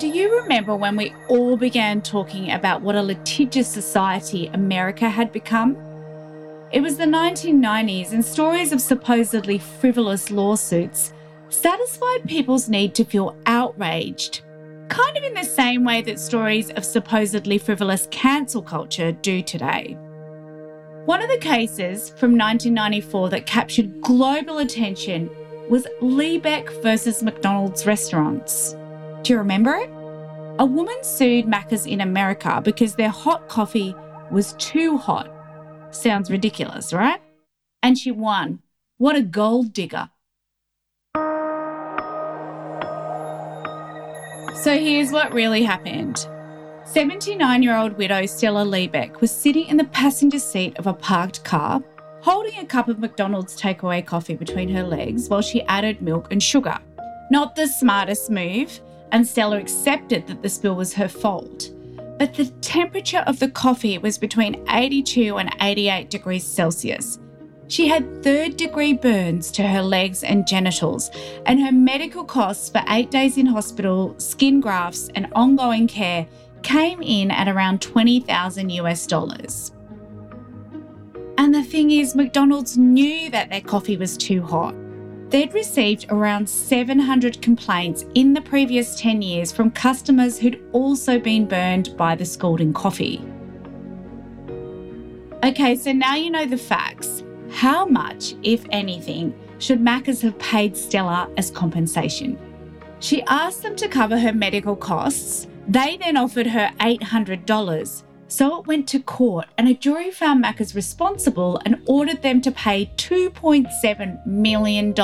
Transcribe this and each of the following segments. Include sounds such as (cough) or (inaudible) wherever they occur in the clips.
Do you remember when we all began talking about what a litigious society America had become? It was the 1990s, and stories of supposedly frivolous lawsuits satisfied people's need to feel outraged, kind of in the same way that stories of supposedly frivolous cancel culture do today. One of the cases from 1994 that captured global attention was Liebeck versus McDonald's restaurants. Do you remember it? A woman sued Macca's in America because their hot coffee was too hot. Sounds ridiculous, right? And she won. What a gold digger. So here's what really happened. 79 year old widow Stella Liebeck was sitting in the passenger seat of a parked car, holding a cup of McDonald's takeaway coffee between her legs while she added milk and sugar. Not the smartest move, and Stella accepted that the spill was her fault. But the temperature of the coffee was between 82 and 88 degrees Celsius. She had third degree burns to her legs and genitals, and her medical costs for eight days in hospital, skin grafts, and ongoing care came in at around 20,000 US dollars. And the thing is, McDonald's knew that their coffee was too hot. They'd received around 700 complaints in the previous 10 years from customers who'd also been burned by the scalding coffee. Okay, so now you know the facts. How much, if anything, should Macca's have paid Stella as compensation? She asked them to cover her medical costs, they then offered her $800. So it went to court, and a jury found Macca's responsible and ordered them to pay $2.7 million.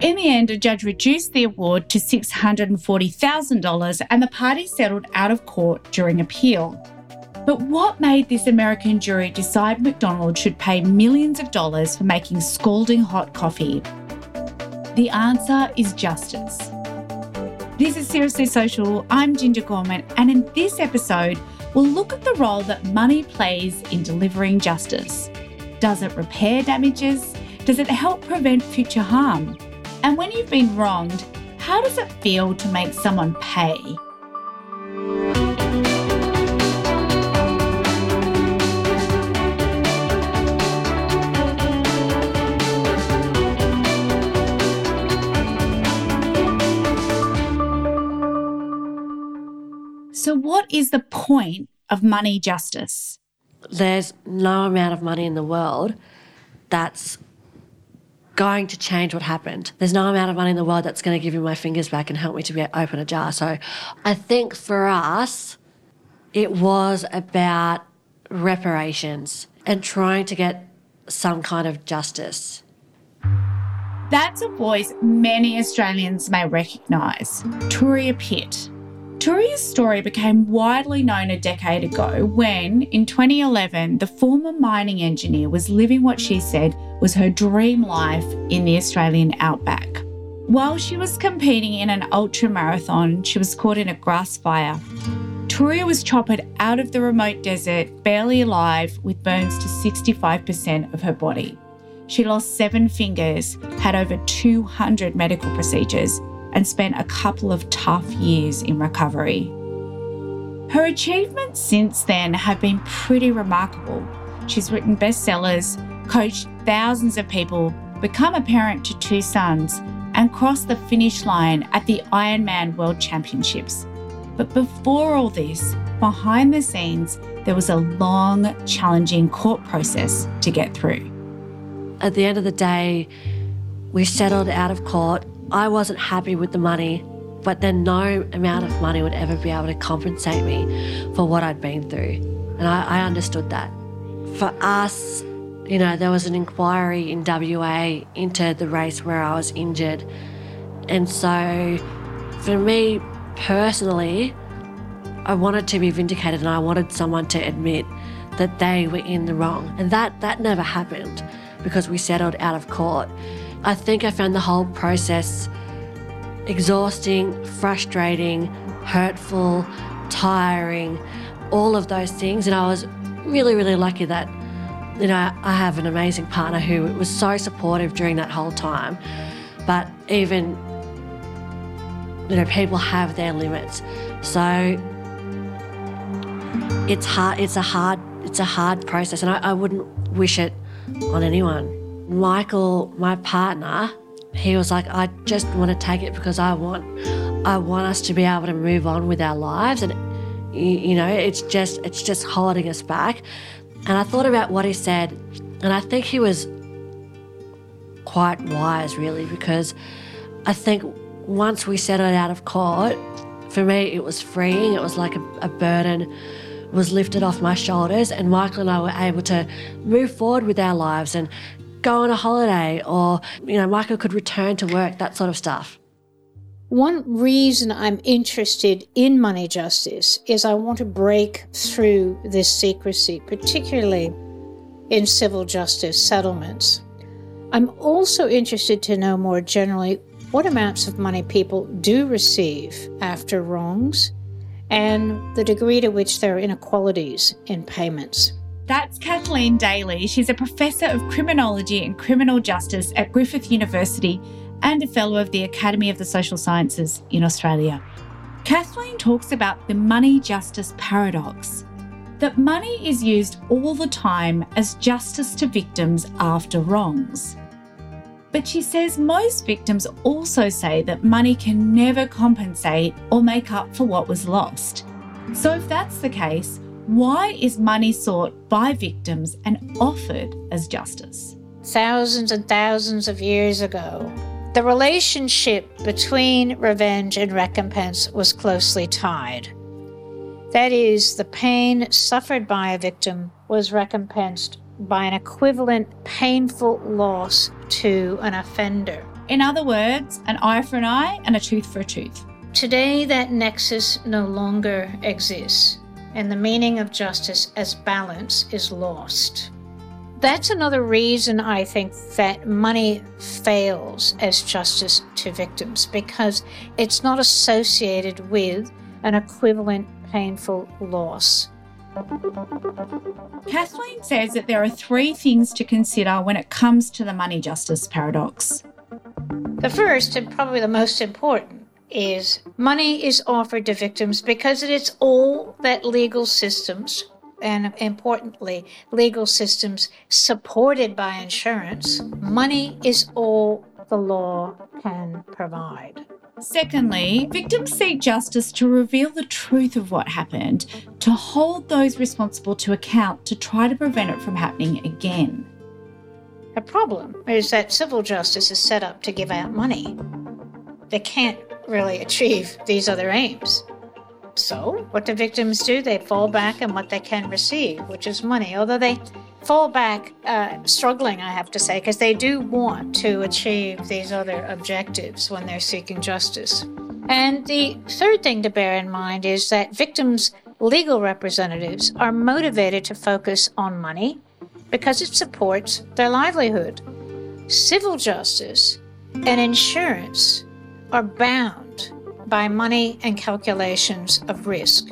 In the end, a judge reduced the award to $640,000 and the parties settled out of court during appeal. But what made this American jury decide McDonald's should pay millions of dollars for making scalding hot coffee? The answer is justice. This is Seriously Social. I'm Ginger Gorman, and in this episode, we'll look at the role that money plays in delivering justice. Does it repair damages? Does it help prevent future harm? And when you've been wronged, how does it feel to make someone pay? So, what is the point of money justice? There's no amount of money in the world that's going to change what happened. There's no amount of money in the world that's going to give me my fingers back and help me to be, open a jar. So, I think for us, it was about reparations and trying to get some kind of justice. That's a voice many Australians may recognise Turia Pitt. Turia's story became widely known a decade ago when, in 2011, the former mining engineer was living what she said was her dream life in the Australian outback. While she was competing in an ultra marathon, she was caught in a grass fire. Turia was choppered out of the remote desert, barely alive, with burns to 65% of her body. She lost seven fingers, had over 200 medical procedures, and spent a couple of tough years in recovery. Her achievements since then have been pretty remarkable. She's written bestsellers, coached thousands of people, become a parent to two sons, and crossed the finish line at the Ironman World Championships. But before all this, behind the scenes, there was a long, challenging court process to get through. At the end of the day, we settled out of court I wasn't happy with the money, but then no amount of money would ever be able to compensate me for what I'd been through. And I, I understood that. For us, you know, there was an inquiry in WA into the race where I was injured. And so for me personally, I wanted to be vindicated and I wanted someone to admit that they were in the wrong. And that that never happened because we settled out of court. I think I found the whole process exhausting, frustrating, hurtful, tiring, all of those things. And I was really, really lucky that, you know, I have an amazing partner who was so supportive during that whole time. But even you know, people have their limits. So it's hard. It's a hard. It's a hard process, and I, I wouldn't wish it on anyone. Michael, my partner, he was like, I just want to take it because I want, I want us to be able to move on with our lives, and you know, it's just, it's just holding us back. And I thought about what he said, and I think he was quite wise, really, because I think once we settled out of court, for me, it was freeing. It was like a, a burden was lifted off my shoulders, and Michael and I were able to move forward with our lives and go on a holiday, or, you know, Michael could return to work, that sort of stuff. One reason I'm interested in money justice is I want to break through this secrecy, particularly in civil justice settlements. I'm also interested to know more generally what amounts of money people do receive after wrongs and the degree to which there are inequalities in payments. That's Kathleen Daly. She's a professor of criminology and criminal justice at Griffith University and a fellow of the Academy of the Social Sciences in Australia. Kathleen talks about the money justice paradox that money is used all the time as justice to victims after wrongs. But she says most victims also say that money can never compensate or make up for what was lost. So, if that's the case, why is money sought by victims and offered as justice? Thousands and thousands of years ago, the relationship between revenge and recompense was closely tied. That is, the pain suffered by a victim was recompensed by an equivalent painful loss to an offender. In other words, an eye for an eye and a tooth for a tooth. Today, that nexus no longer exists, and the meaning of justice as balance is lost. That's another reason I think that money fails as justice to victims because it's not associated with an equivalent painful loss. Kathleen says that there are three things to consider when it comes to the money justice paradox. The first, and probably the most important, is money is offered to victims because it is all that legal systems, and importantly, legal systems supported by insurance, money is all the law can provide. Secondly, victims seek justice to reveal the truth of what happened, to hold those responsible to account to try to prevent it from happening again. The problem is that civil justice is set up to give out money. They can't really achieve these other aims. So, what do victims do? They fall back on what they can receive, which is money, although they fall back uh, struggling, I have to say, because they do want to achieve these other objectives when they're seeking justice. And the third thing to bear in mind is that victims' legal representatives are motivated to focus on money because it supports their livelihood. Civil justice and insurance are bound by money and calculations of risk.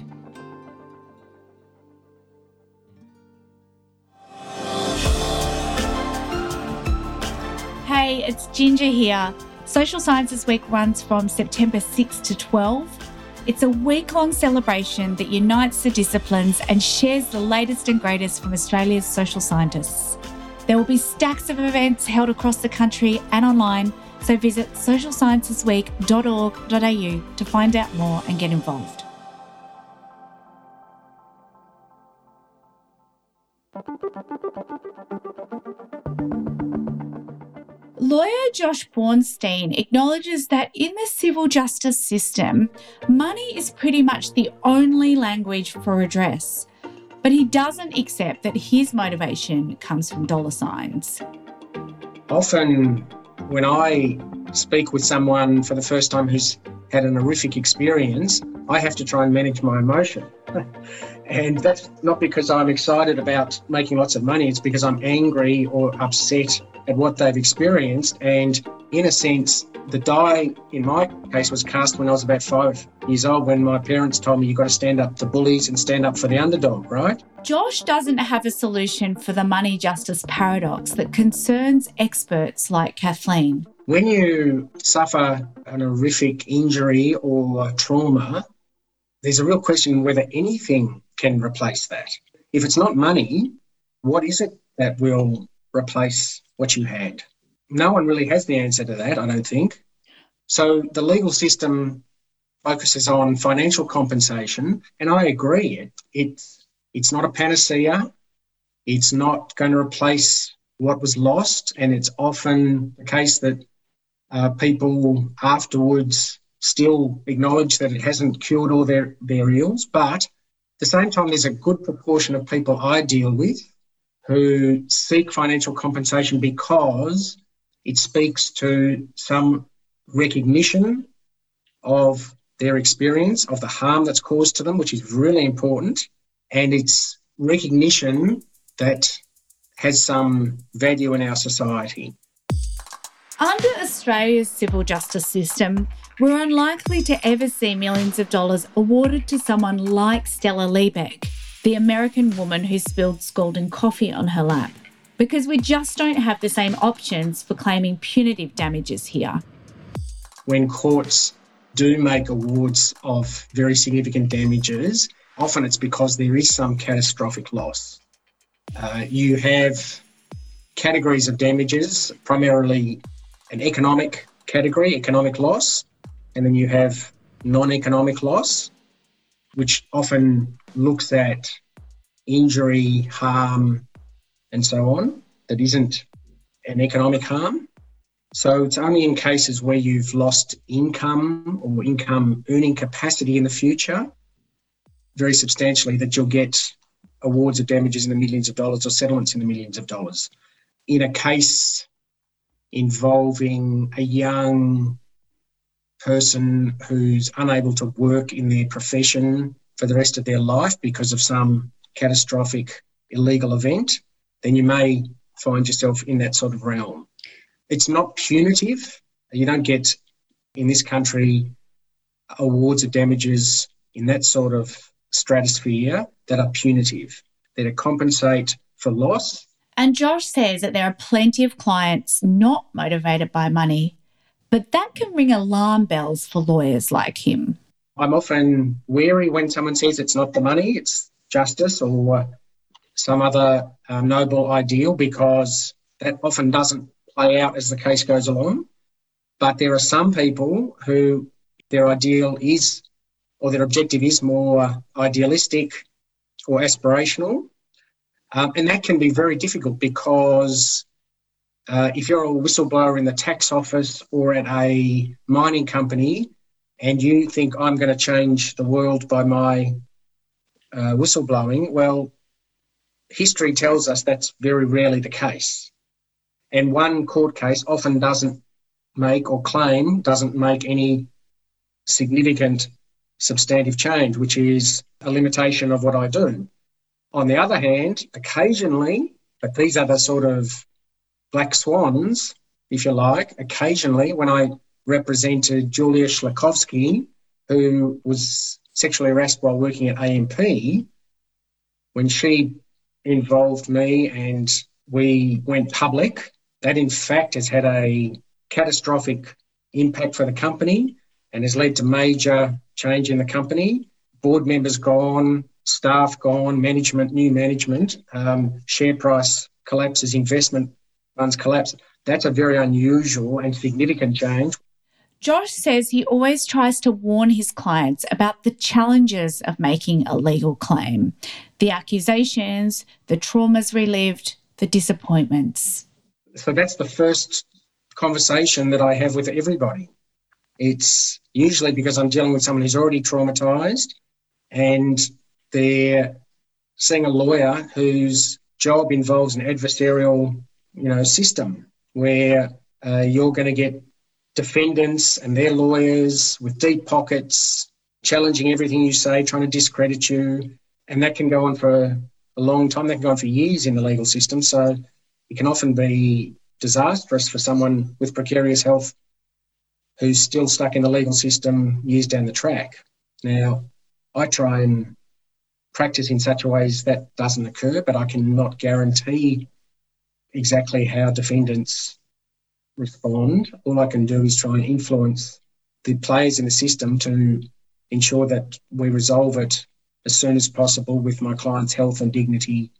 Hey, it's Ginger here. Social Sciences Week runs from September 6 to 12. It's a week long celebration that unites the disciplines and shares the latest and greatest from Australia's social scientists. There will be stacks of events held across the country and online, so visit socialsciencesweek.org.au to find out more and get involved. Lawyer Josh Bornstein acknowledges that in the civil justice system, money is pretty much the only language for redress. But he doesn't accept that his motivation comes from dollar signs. Often, when I speak with someone for the first time who's had an horrific experience, I have to try and manage my emotion. (laughs) and that's not because I'm excited about making lots of money, it's because I'm angry or upset at what they've experienced. And in a sense, the die in my case was cast when I was about five years old when my parents told me you've got to stand up to bullies and stand up for the underdog, right? Josh doesn't have a solution for the money justice paradox that concerns experts like Kathleen. When you suffer an horrific injury or trauma, there's a real question whether anything can replace that. If it's not money, what is it that will replace what you had? No one really has the answer to that, I don't think. So the legal system focuses on financial compensation, and I agree. It, it's it's not a panacea. It's not going to replace what was lost, and it's often the case that uh, people afterwards still acknowledge that it hasn't cured all their, their ills. But at the same time, there's a good proportion of people I deal with who seek financial compensation because it speaks to some recognition of their experience, of the harm that's caused to them, which is really important. And it's recognition that has some value in our society. Under Australia's civil justice system, we're unlikely to ever see millions of dollars awarded to someone like Stella Liebeck, the American woman who spilled scalding coffee on her lap, because we just don't have the same options for claiming punitive damages here. When courts do make awards of very significant damages, often it's because there is some catastrophic loss. Uh, you have categories of damages, primarily an economic category, economic loss, and then you have non economic loss, which often looks at injury, harm, and so on, that isn't an economic harm. So it's only in cases where you've lost income or income earning capacity in the future very substantially that you'll get awards of damages in the millions of dollars or settlements in the millions of dollars. In a case involving a young person who's unable to work in their profession for the rest of their life because of some catastrophic illegal event, then you may find yourself in that sort of realm. It's not punitive. You don't get, in this country, awards of damages in that sort of stratosphere that are punitive, that are compensate for loss. And Josh says that there are plenty of clients not motivated by money, but that can ring alarm bells for lawyers like him. I'm often wary when someone says it's not the money, it's justice or some other uh, noble ideal because that often doesn't play out as the case goes along. But there are some people who their ideal is, or their objective is more idealistic or aspirational. Um, and that can be very difficult because uh, if you're a whistleblower in the tax office or at a mining company and you think I'm going to change the world by my uh, whistleblowing, well, history tells us that's very rarely the case. And one court case often doesn't make or claim doesn't make any significant substantive change, which is a limitation of what I do. On the other hand, occasionally, but these are the sort of black swans, if you like, occasionally when I represented Julia Schlekovsky, who was sexually harassed while working at AMP, when she involved me and we went public that, in fact, has had a catastrophic impact for the company and has led to major change in the company. Board members gone, staff gone, management, new management, um, share price collapses, investment funds collapse. That's a very unusual and significant change. Josh says he always tries to warn his clients about the challenges of making a legal claim the accusations, the traumas relived, the disappointments so that's the first conversation that I have with everybody. It's usually because I'm dealing with someone who's already traumatized and they're seeing a lawyer whose job involves an adversarial, you know, system where uh, you're going to get defendants and their lawyers with deep pockets challenging everything you say, trying to discredit you, and that can go on for a long time. That can go on for years in the legal system. So it can often be disastrous for someone with precarious health who's still stuck in the legal system years down the track. Now, I try and practice in such a way that doesn't occur, but I cannot guarantee exactly how defendants respond. All I can do is try and influence the players in the system to ensure that we resolve it as soon as possible with my client's health and dignity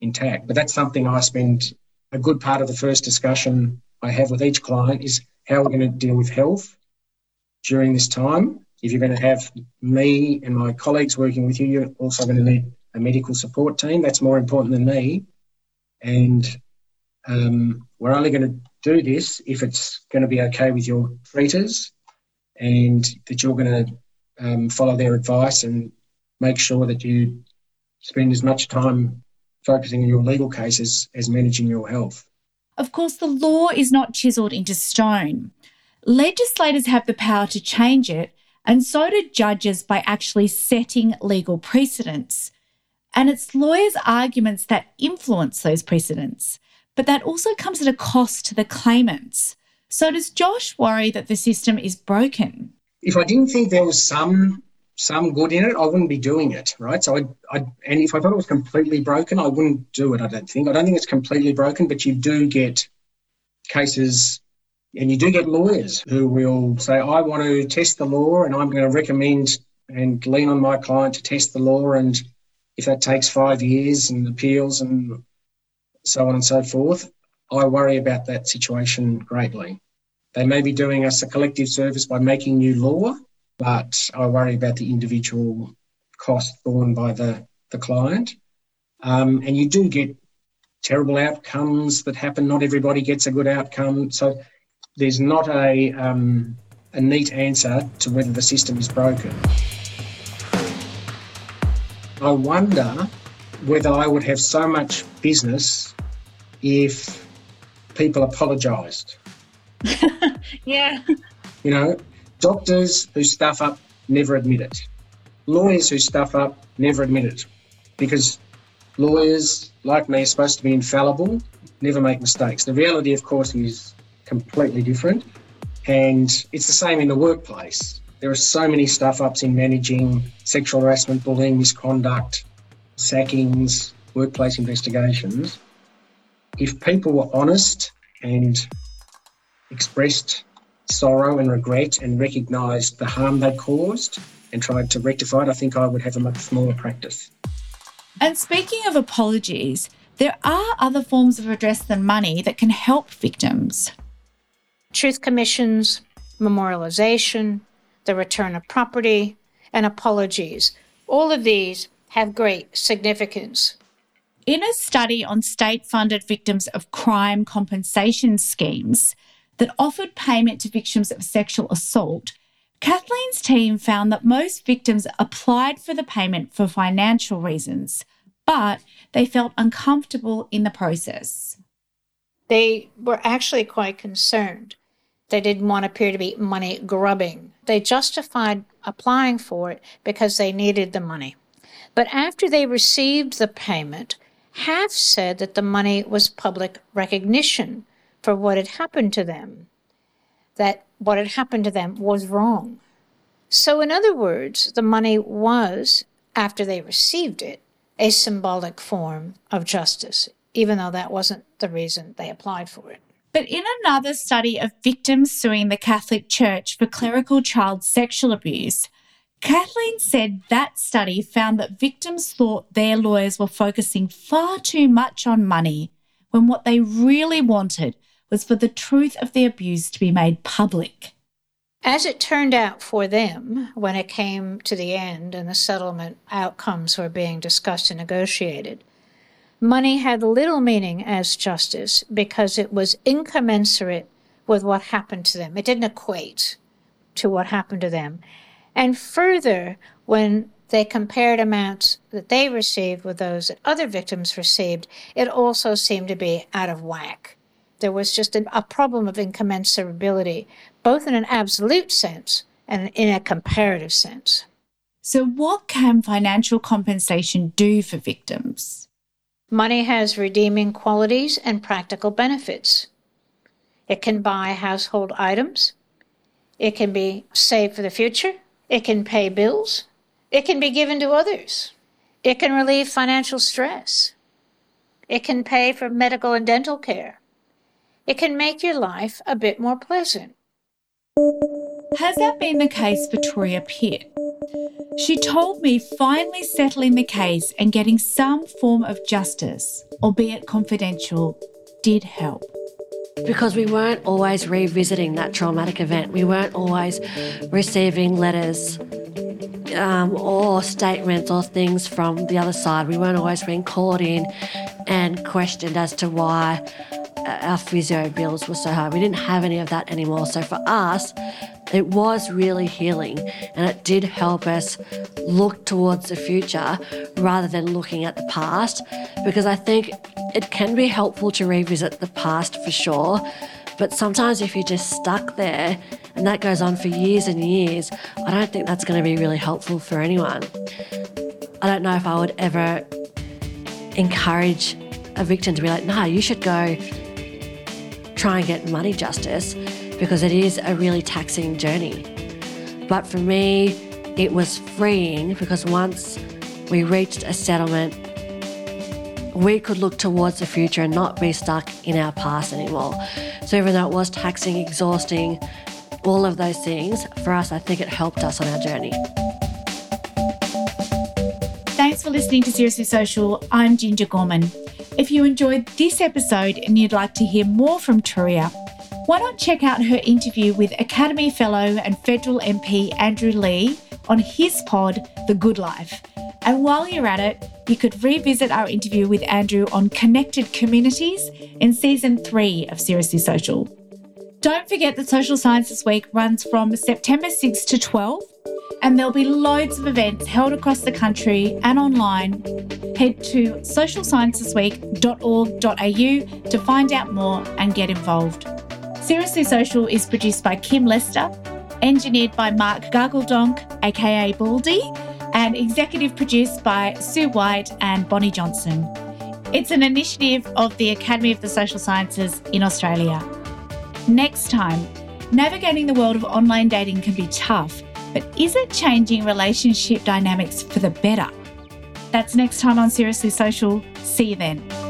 intact. But that's something I spend a good part of the first discussion I have with each client is how we're going to deal with health during this time. If you're going to have me and my colleagues working with you, you're also going to need a medical support team. That's more important than me. And um, we're only going to do this if it's going to be okay with your treaters and that you're going to um, follow their advice and make sure that you spend as much time focusing on your legal cases as managing your health. Of course, the law is not chiselled into stone. Legislators have the power to change it, and so do judges by actually setting legal precedents. And it's lawyers' arguments that influence those precedents, but that also comes at a cost to the claimants. So, does Josh worry that the system is broken? If I didn't think there was some some good in it, I wouldn't be doing it, right? So I, I, and if I thought it was completely broken, I wouldn't do it. I don't think. I don't think it's completely broken, but you do get cases, and you do get lawyers who will say, "I want to test the law, and I'm going to recommend and lean on my client to test the law, and if that takes five years and appeals and so on and so forth, I worry about that situation greatly. They may be doing us a collective service by making new law." but I worry about the individual cost borne by the, the client. Um, and you do get terrible outcomes that happen. Not everybody gets a good outcome. So there's not a, um, a neat answer to whether the system is broken. I wonder whether I would have so much business if people apologised. (laughs) yeah. You know, Doctors who stuff up never admit it. Lawyers who stuff up never admit it because lawyers, like me, are supposed to be infallible, never make mistakes. The reality, of course, is completely different. And it's the same in the workplace. There are so many stuff ups in managing sexual harassment, bullying, misconduct, sackings, workplace investigations. If people were honest and expressed sorrow and regret and recognised the harm they caused and tried to rectify it, I think I would have a much smaller practice. And speaking of apologies, there are other forms of redress than money that can help victims. Truth commissions, memorialisation, the return of property, and apologies. All of these have great significance. In a study on state funded victims of crime compensation schemes, that offered payment to victims of sexual assault, Kathleen's team found that most victims applied for the payment for financial reasons, but they felt uncomfortable in the process. They were actually quite concerned. They didn't want to appear to be money grubbing. They justified applying for it because they needed the money. But after they received the payment, half said that the money was public recognition for what had happened to them, that what had happened to them was wrong. So, in other words, the money was, after they received it, a symbolic form of justice, even though that wasn't the reason they applied for it. But in another study of victims suing the Catholic Church for clerical child sexual abuse, Kathleen said that study found that victims thought their lawyers were focusing far too much on money when what they really wanted was for the truth of the abuse to be made public. As it turned out for them, when it came to the end and the settlement outcomes were being discussed and negotiated, money had little meaning as justice because it was incommensurate with what happened to them. It didn't equate to what happened to them. And further, when they compared amounts that they received with those that other victims received, it also seemed to be out of whack there was just a, a problem of incommensurability, both in an absolute sense and in a comparative sense. So, what can financial compensation do for victims? Money has redeeming qualities and practical benefits. It can buy household items. It can be saved for the future. It can pay bills. It can be given to others. It can relieve financial stress. It can pay for medical and dental care. it can make your life a bit more pleasant. Has that been the case for Turia Pitt? She told me finally settling the case and getting some form of justice, albeit confidential, did help. Because we weren't always revisiting that traumatic event, we weren't always receiving letters um, or statements or things from the other side. We weren't always being called in and questioned as to why our physio bills were so high. We didn't have any of that anymore. So for us, it was really healing and it did help us look towards the future rather than looking at the past because I think it can be helpful to revisit the past for sure. But sometimes if you're just stuck there and that goes on for years and years, I don't think that's going to be really helpful for anyone. I don't know if I would ever encourage a victim to be like, no, you should go try and get money justice because it is a really taxing journey. But for me, it was freeing because once we reached a settlement, we could look towards the future and not be stuck in our past anymore. So, even though it was taxing, exhausting, all of those things, for us, I think it helped us on our journey. Thanks for listening to Seriously Social. I'm Ginger Gorman. If you enjoyed this episode and you'd like to hear more from Turia, why not check out her interview with Academy Fellow and Federal MP Andrew Leigh on his pod, The Good Life. And while you're at it, you could revisit our interview with Andrew on connected communities in season three of Seriously Social. Don't forget that Social Sciences Week runs from September 6 to 12 and there'll be loads of events held across the country and online. Head to socialsciencesweek.org.au to find out more and get involved. Seriously Social is produced by Kim Lester, engineered by Mark Gargledonk, aka Baldy, and executive produced by Sue White and Bonnie Johnson. It's an initiative of the Academy of the Social Sciences in Australia. Next time, navigating the world of online dating can be tough but is it changing relationship dynamics for the better? That's next time on Seriously Social. See you then.